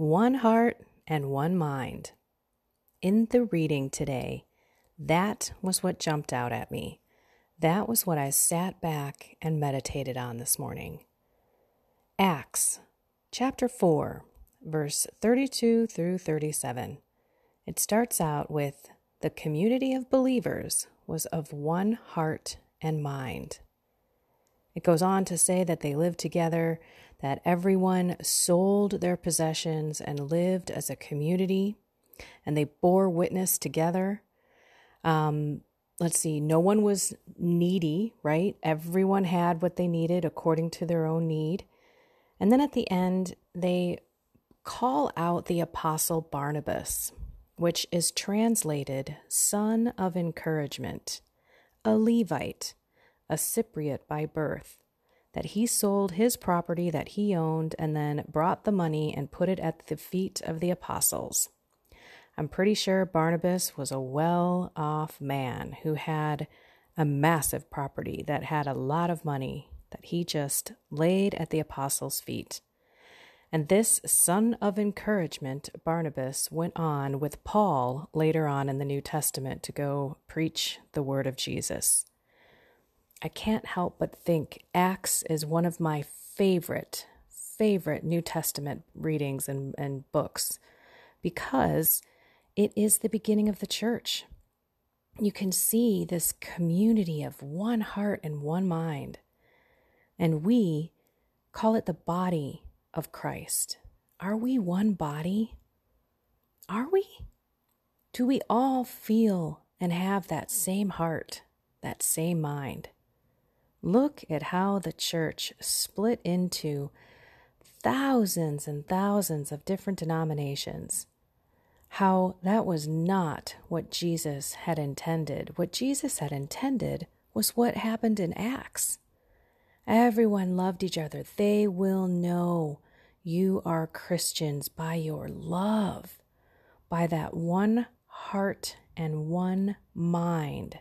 one heart and one mind. In the reading today, that was what jumped out at me. That was what I sat back and meditated on this morning. Acts chapter 4, verse 32 through 37. It starts out with the community of believers was of one heart and mind. It goes on to say that they lived together, that everyone sold their possessions and lived as a community, and they bore witness together. Um, let's see, no one was needy, right? Everyone had what they needed according to their own need. And then at the end, they call out the apostle Barnabas, which is translated son of encouragement, a Levite a Cypriot by birth, that he sold his property that he owned and then brought the money and put it at the feet of the apostles. I'm pretty sure Barnabas was a well off man who had a massive property that had a lot of money that he just laid at the apostles' feet. And this son of encouragement, Barnabas, went on with Paul later on in the New Testament to go preach the word of Jesus. I can't help but think Acts is one of my favorite, favorite New Testament readings and, and books because it is the beginning of the church. You can see this community of one heart and one mind. And we call it the body of Christ. Are we one body? Are we? Do we all feel and have that same heart, that same mind? Look at how the church split into thousands and thousands of different denominations. How that was not what Jesus had intended. What Jesus had intended was what happened in Acts. Everyone loved each other. They will know you are Christians by your love, by that one heart and one mind.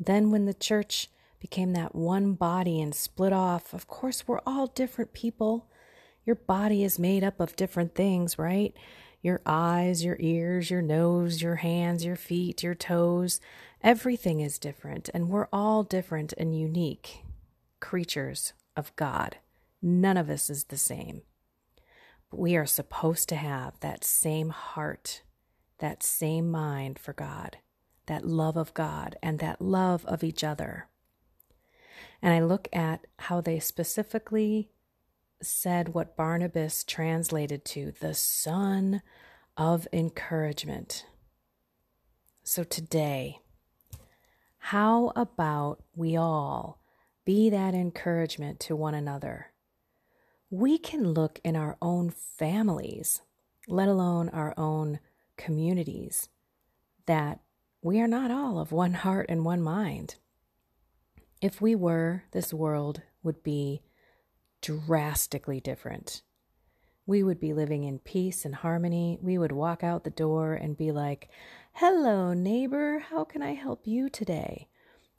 Then, when the church became that one body and split off. Of course, we're all different people. Your body is made up of different things, right? Your eyes, your ears, your nose, your hands, your feet, your toes. Everything is different, and we're all different and unique creatures of God. None of us is the same. But we are supposed to have that same heart, that same mind for God, that love of God, and that love of each other and I look at how they specifically said what Barnabas translated to the son of encouragement. So today, how about we all be that encouragement to one another? We can look in our own families, let alone our own communities, that we are not all of one heart and one mind. If we were, this world would be drastically different. We would be living in peace and harmony. We would walk out the door and be like, Hello, neighbor, how can I help you today?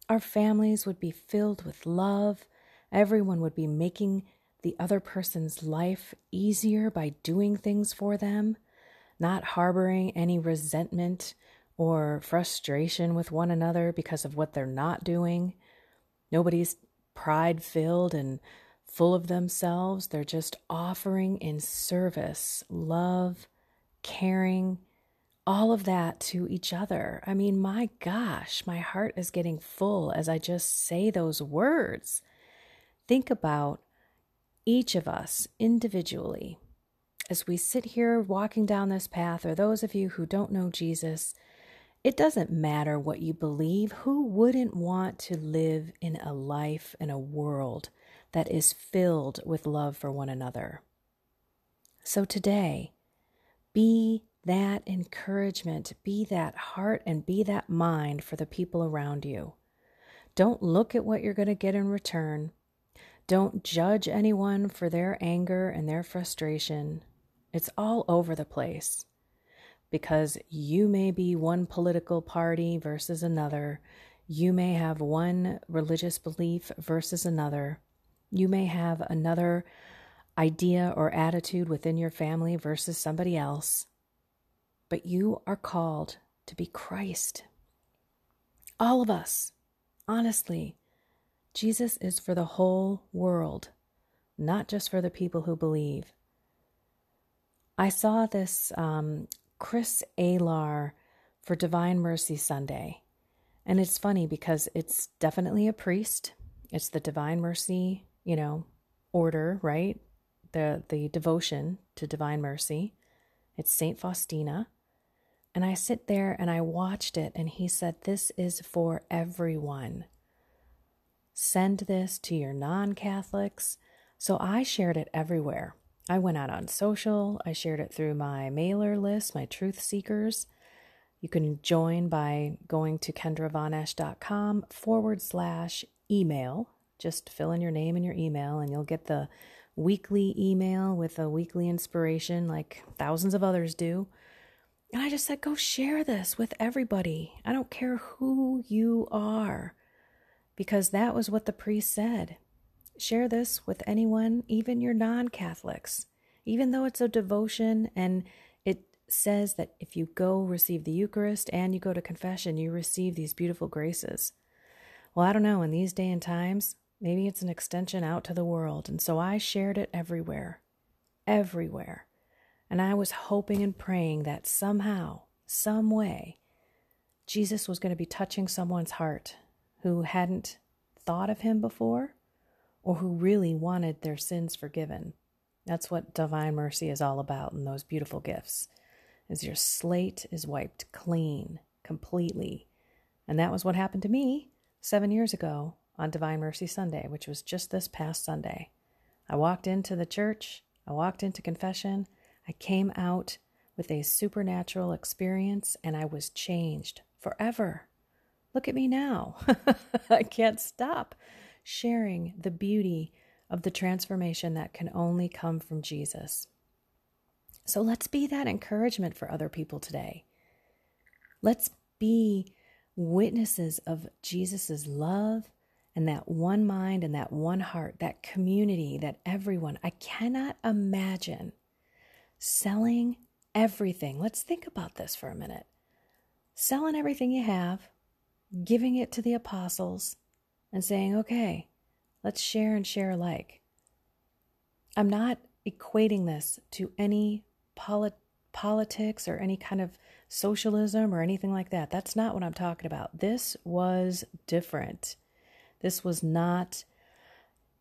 Our families would be filled with love. Everyone would be making the other person's life easier by doing things for them, not harboring any resentment or frustration with one another because of what they're not doing. Nobody's pride filled and full of themselves. They're just offering in service, love, caring, all of that to each other. I mean, my gosh, my heart is getting full as I just say those words. Think about each of us individually as we sit here walking down this path, or those of you who don't know Jesus it doesn't matter what you believe. Who wouldn't want to live in a life in a world that is filled with love for one another? So today, be that encouragement, be that heart, and be that mind for the people around you. Don't look at what you're going to get in return. Don't judge anyone for their anger and their frustration. It's all over the place because you may be one political party versus another. You may have one religious belief versus another. You may have another idea or attitude within your family versus somebody else, but you are called to be Christ. All of us, honestly, Jesus is for the whole world, not just for the people who believe. I saw this um, Chris Alar for Divine Mercy Sunday. And it's funny because it's definitely a priest. It's the Divine Mercy, you know, order, right? The the devotion to Divine Mercy. It's Saint Faustina. And I sit there and I watched it and he said this is for everyone. Send this to your non-Catholics. So I shared it everywhere. I went out on social, I shared it through my mailer list, my truth seekers. You can join by going to kendravonesch.com forward slash email. Just fill in your name and your email, and you'll get the weekly email with a weekly inspiration like thousands of others do. And I just said, go share this with everybody. I don't care who you are, because that was what the priest said. Share this with anyone, even your non Catholics, even though it's a devotion and it says that if you go receive the Eucharist and you go to confession, you receive these beautiful graces. Well, I don't know, in these day and times, maybe it's an extension out to the world. And so I shared it everywhere, everywhere. And I was hoping and praying that somehow, some way, Jesus was going to be touching someone's heart who hadn't thought of him before or who really wanted their sins forgiven. That's what divine mercy is all about in those beautiful gifts is your slate is wiped clean completely. And that was what happened to me seven years ago on Divine Mercy Sunday, which was just this past Sunday. I walked into the church, I walked into confession, I came out with a supernatural experience, and I was changed forever. Look at me now. I can't stop sharing the beauty of the transformation that can only come from Jesus. So let's be that encouragement for other people today. Let's be witnesses of Jesus' love and that one mind and that one heart, that community, that everyone. I cannot imagine selling everything. Let's think about this for a minute. Selling everything you have, giving it to the apostles, and saying, okay, let's share and share alike. I'm not equating this to any polit- politics or any kind of socialism or anything like that. That's not what I'm talking about. This was different. This was not,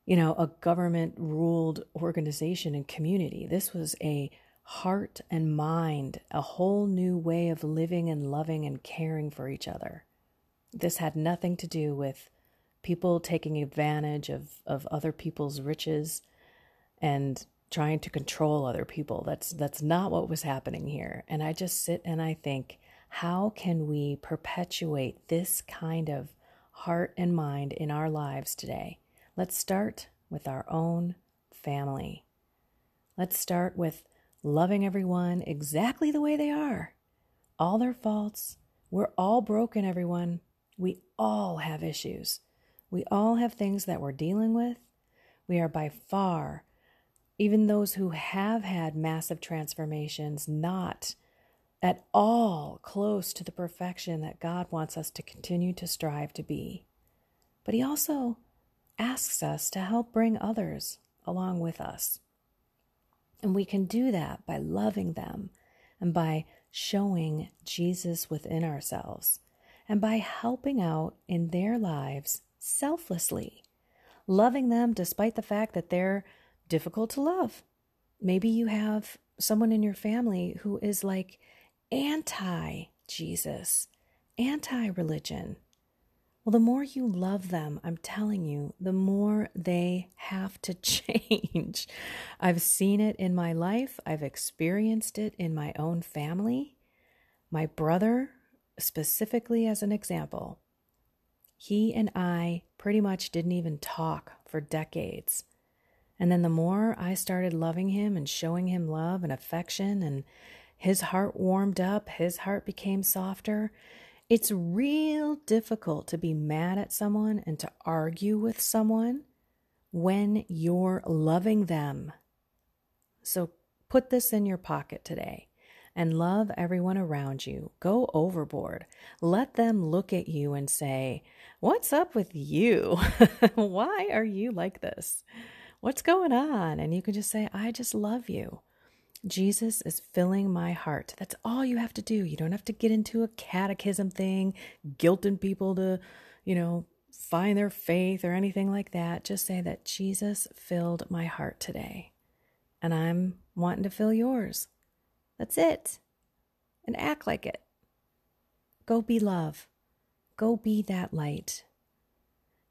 you know, a government ruled organization and community. This was a heart and mind, a whole new way of living and loving and caring for each other. This had nothing to do with people taking advantage of, of other people's riches and trying to control other people. That's that's not what was happening here. And I just sit and I think, how can we perpetuate this kind of heart and mind in our lives today? Let's start with our own family. Let's start with loving everyone exactly the way they are. All their faults. We're all broken, everyone. We all have issues. We all have things that we're dealing with. We are by far even those who have had massive transformations, not at all close to the perfection that God wants us to continue to strive to be. But He also asks us to help bring others along with us. And we can do that by loving them and by showing Jesus within ourselves and by helping out in their lives selflessly, loving them despite the fact that they're difficult to love. Maybe you have someone in your family who is like anti Jesus, anti religion. Well, the more you love them, I'm telling you, the more they have to change. I've seen it in my life, I've experienced it in my own family. My brother, specifically as an example, he and I pretty much didn't even talk for decades and then the more I started loving him and showing him love and affection, and his heart warmed up, his heart became softer. It's real difficult to be mad at someone and to argue with someone when you're loving them So put this in your pocket today and love everyone around you. Go overboard. Let them look at you and say, What's up with you? Why are you like this? What's going on? And you can just say, I just love you. Jesus is filling my heart. That's all you have to do. You don't have to get into a catechism thing, guilting people to, you know, find their faith or anything like that. Just say that Jesus filled my heart today. And I'm wanting to fill yours. That's it. And act like it. Go be love. Go be that light.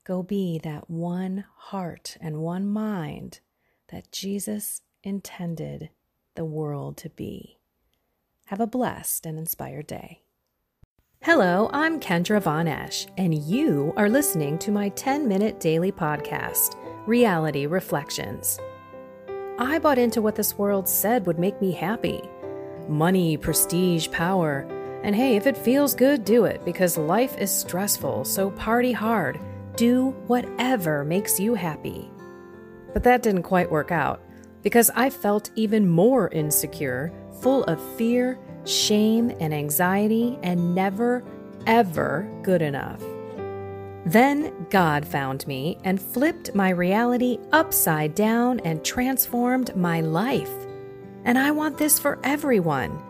Go be that one heart and one mind that Jesus intended the world to be. Have a blessed and inspired day. Hello, I'm Kendra Von Esch, and you are listening to my 10 minute daily podcast, Reality Reflections. I bought into what this world said would make me happy money, prestige, power. And hey, if it feels good, do it because life is stressful, so party hard. Do whatever makes you happy. But that didn't quite work out because I felt even more insecure, full of fear, shame, and anxiety, and never, ever good enough. Then God found me and flipped my reality upside down and transformed my life. And I want this for everyone.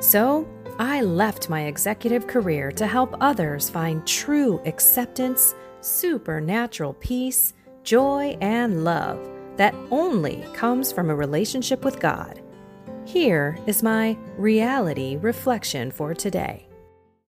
So I left my executive career to help others find true acceptance, supernatural peace, joy, and love that only comes from a relationship with God. Here is my reality reflection for today.